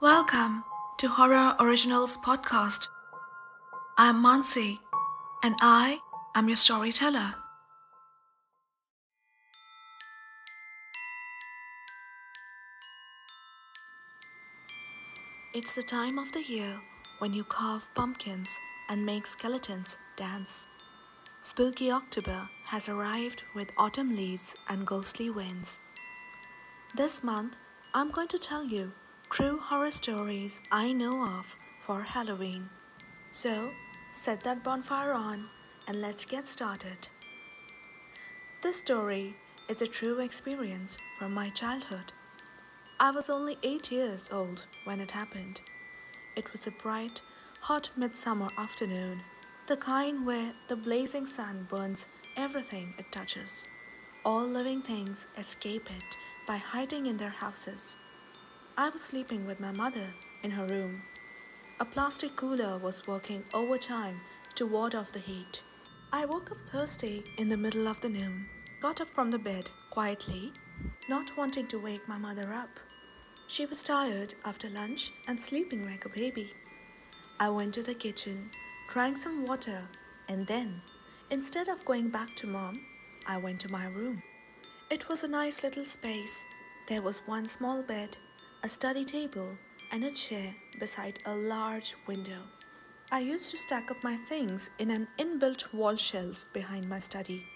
Welcome to Horror Originals Podcast. I'm Mansi, and I am your storyteller. It's the time of the year when you carve pumpkins and make skeletons dance. Spooky October has arrived with autumn leaves and ghostly winds. This month, I'm going to tell you true horror stories I know of for Halloween. So, set that bonfire on and let's get started. This story is a true experience from my childhood. I was only eight years old when it happened. It was a bright, hot midsummer afternoon, the kind where the blazing sun burns everything it touches. All living things escape it by hiding in their houses. I was sleeping with my mother in her room. A plastic cooler was working overtime to ward off the heat. I woke up thirsty in the middle of the noon, got up from the bed quietly, not wanting to wake my mother up. She was tired after lunch and sleeping like a baby. I went to the kitchen, drank some water, and then, instead of going back to mom, I went to my room. It was a nice little space. There was one small bed, a study table, and a chair beside a large window. I used to stack up my things in an inbuilt wall shelf behind my study.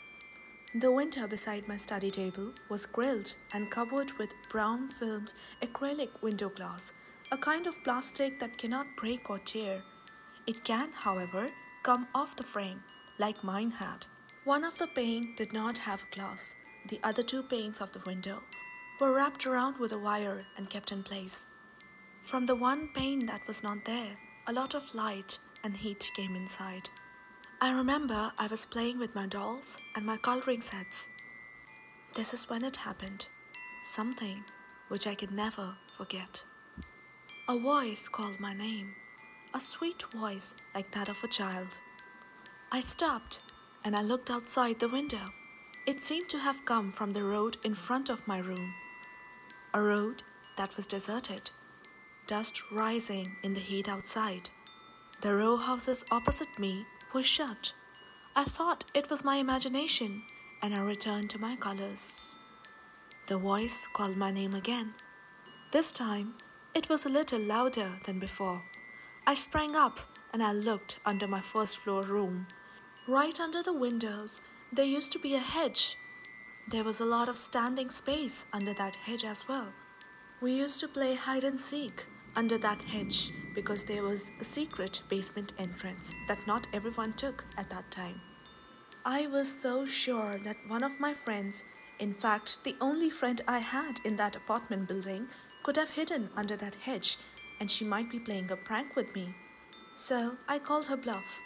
The window beside my study table was grilled and covered with brown filmed acrylic window glass, a kind of plastic that cannot break or tear. It can, however, come off the frame, like mine had. One of the panes did not have glass. The other two panes of the window were wrapped around with a wire and kept in place. From the one pane that was not there, a lot of light and heat came inside. I remember I was playing with my dolls and my coloring sets. This is when it happened. Something which I could never forget. A voice called my name, a sweet voice like that of a child. I stopped and I looked outside the window. It seemed to have come from the road in front of my room. A road that was deserted, dust rising in the heat outside. The row houses opposite me were shut. I thought it was my imagination and I returned to my colors. The voice called my name again. This time, it was a little louder than before. I sprang up and I looked under my first floor room. Right under the windows, there used to be a hedge. There was a lot of standing space under that hedge as well. We used to play hide and seek under that hedge because there was a secret basement entrance that not everyone took at that time. I was so sure that one of my friends, in fact, the only friend I had in that apartment building, could have hidden under that hedge and she might be playing a prank with me. So I called her bluff.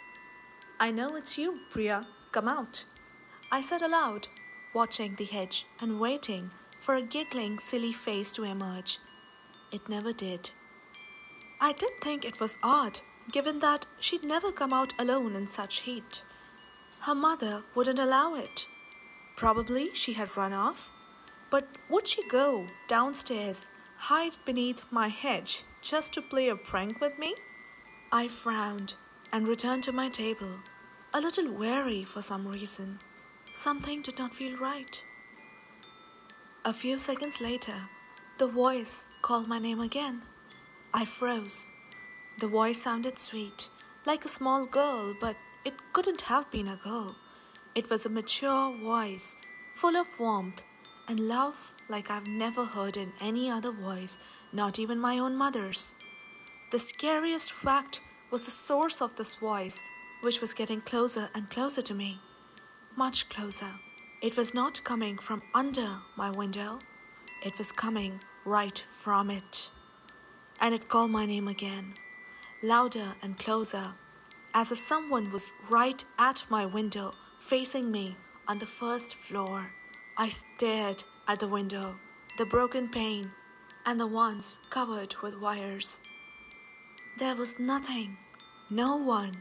I know it's you, Priya. Come out. I said aloud, watching the hedge and waiting for a giggling, silly face to emerge. It never did. I did think it was odd, given that she'd never come out alone in such heat. Her mother wouldn't allow it. Probably she had run off. But would she go downstairs, hide beneath my hedge, just to play a prank with me? I frowned and returned to my table, a little wary for some reason. Something did not feel right. A few seconds later, the voice called my name again. I froze. The voice sounded sweet, like a small girl, but it couldn't have been a girl. It was a mature voice, full of warmth and love like I've never heard in any other voice, not even my own mother's. The scariest fact was the source of this voice, which was getting closer and closer to me. Much closer. It was not coming from under my window, it was coming right from it and it called my name again, louder and closer, as if someone was right at my window, facing me on the first floor. I stared at the window, the broken pane, and the ones covered with wires. There was nothing, no one.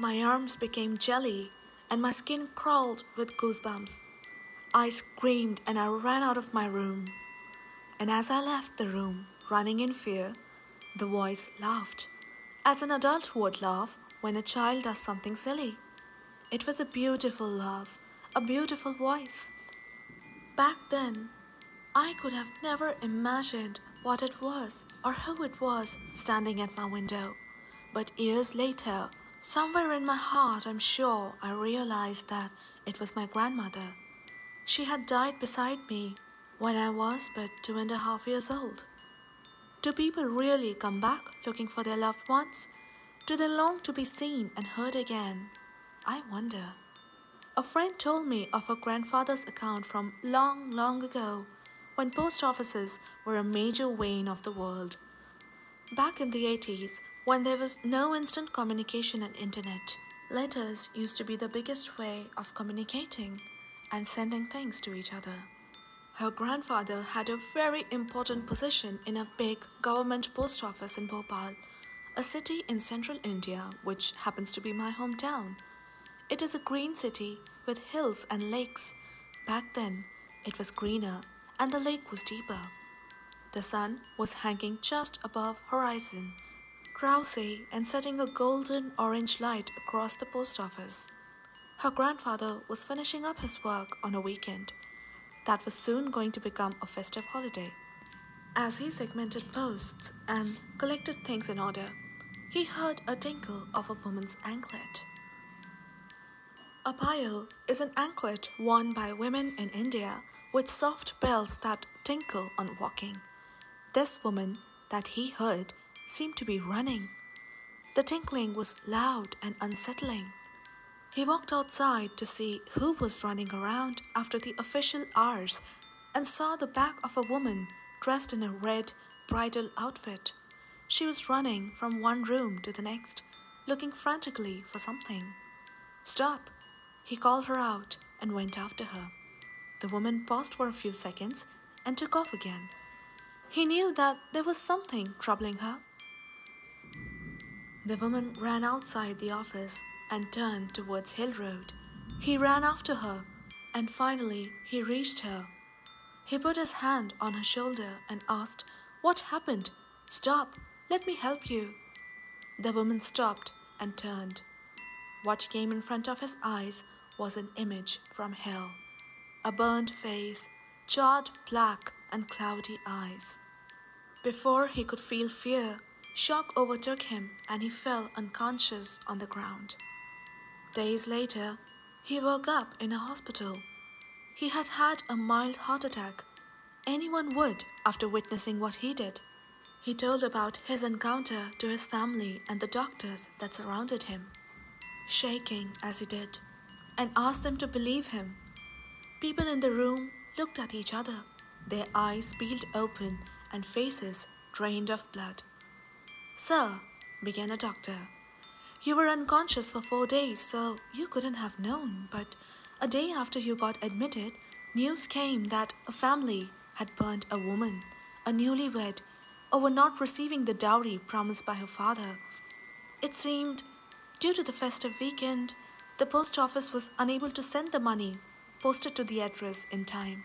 My arms became jelly, and my skin crawled with goosebumps. I screamed and I ran out of my room. And as I left the room, running in fear, The voice laughed, as an adult would laugh when a child does something silly. It was a beautiful laugh, a beautiful voice. Back then, I could have never imagined what it was or who it was standing at my window. But years later, somewhere in my heart, I'm sure I realized that it was my grandmother. She had died beside me when I was but two and a half years old. Do people really come back looking for their loved ones? Do they long to be seen and heard again? I wonder. A friend told me of her grandfather's account from long, long ago when post offices were a major vein of the world. Back in the 80s, when there was no instant communication and internet, letters used to be the biggest way of communicating and sending things to each other. Her grandfather had a very important position in a big government post office in Bhopal, a city in central India, which happens to be my hometown. It is a green city with hills and lakes. Back then, it was greener and the lake was deeper. The sun was hanging just above horizon, drowsy and setting a golden orange light across the post office. Her grandfather was finishing up his work on a weekend that was soon going to become a festive holiday. As he segmented posts and collected things in order, he heard a tinkle of a woman's anklet. A payal is an anklet worn by women in India with soft bells that tinkle on walking. This woman that he heard seemed to be running. The tinkling was loud and unsettling. He walked outside to see who was running around after the official hours and saw the back of a woman dressed in a red bridal outfit. She was running from one room to the next, looking frantically for something. Stop! He called her out and went after her. The woman paused for a few seconds and took off again. He knew that there was something troubling her. The woman ran outside the office and turned towards Hill Road. He ran after her and finally he reached her. He put his hand on her shoulder and asked, What happened? Stop, let me help you. The woman stopped and turned. What came in front of his eyes was an image from hell a burnt face, charred black, and cloudy eyes. Before he could feel fear, shock overtook him and he fell unconscious on the ground. Days later, he woke up in a hospital. He had had a mild heart attack. Anyone would after witnessing what he did. He told about his encounter to his family and the doctors that surrounded him, shaking as he did, and asked them to believe him People in the room looked at each other, their eyes peeled open and faces drained of blood. Sir, began a doctor, you were unconscious for four days, so you couldn't have known. But a day after you got admitted, news came that a family had burned a woman, a newlywed, over not receiving the dowry promised by her father. It seemed, due to the festive weekend, the post office was unable to send the money posted to the address in time.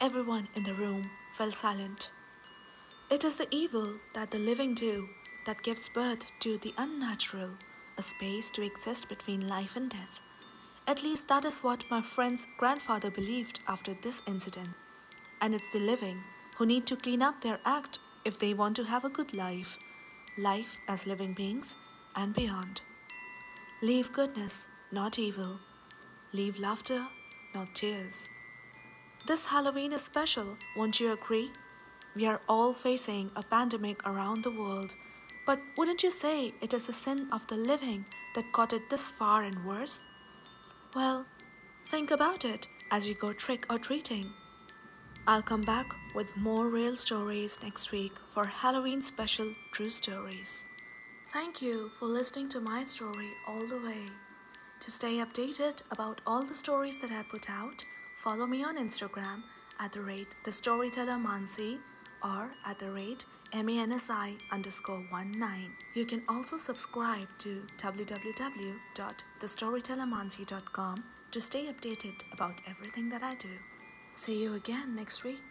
Everyone in the room fell silent. It is the evil that the living do that gives birth to the unnatural, a space to exist between life and death. At least that is what my friend's grandfather believed after this incident. And it's the living who need to clean up their act if they want to have a good life, life as living beings and beyond. Leave goodness, not evil. Leave laughter, not tears. This Halloween is special, won't you agree? We are all facing a pandemic around the world, but wouldn't you say it is the sin of the living that got it this far and worse? Well, think about it as you go trick or treating. I'll come back with more real stories next week for Halloween special True Stories. Thank you for listening to my story all the way. To stay updated about all the stories that I put out, follow me on Instagram at the rate the storyteller Mansi or at the rate MANSI underscore 19. You can also subscribe to www.thestorytellermansi.com to stay updated about everything that I do. See you again next week.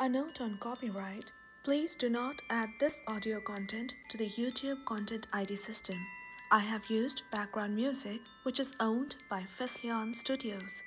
A note on copyright Please do not add this audio content to the YouTube Content ID system. I have used background music which is owned by Fesliyan Studios.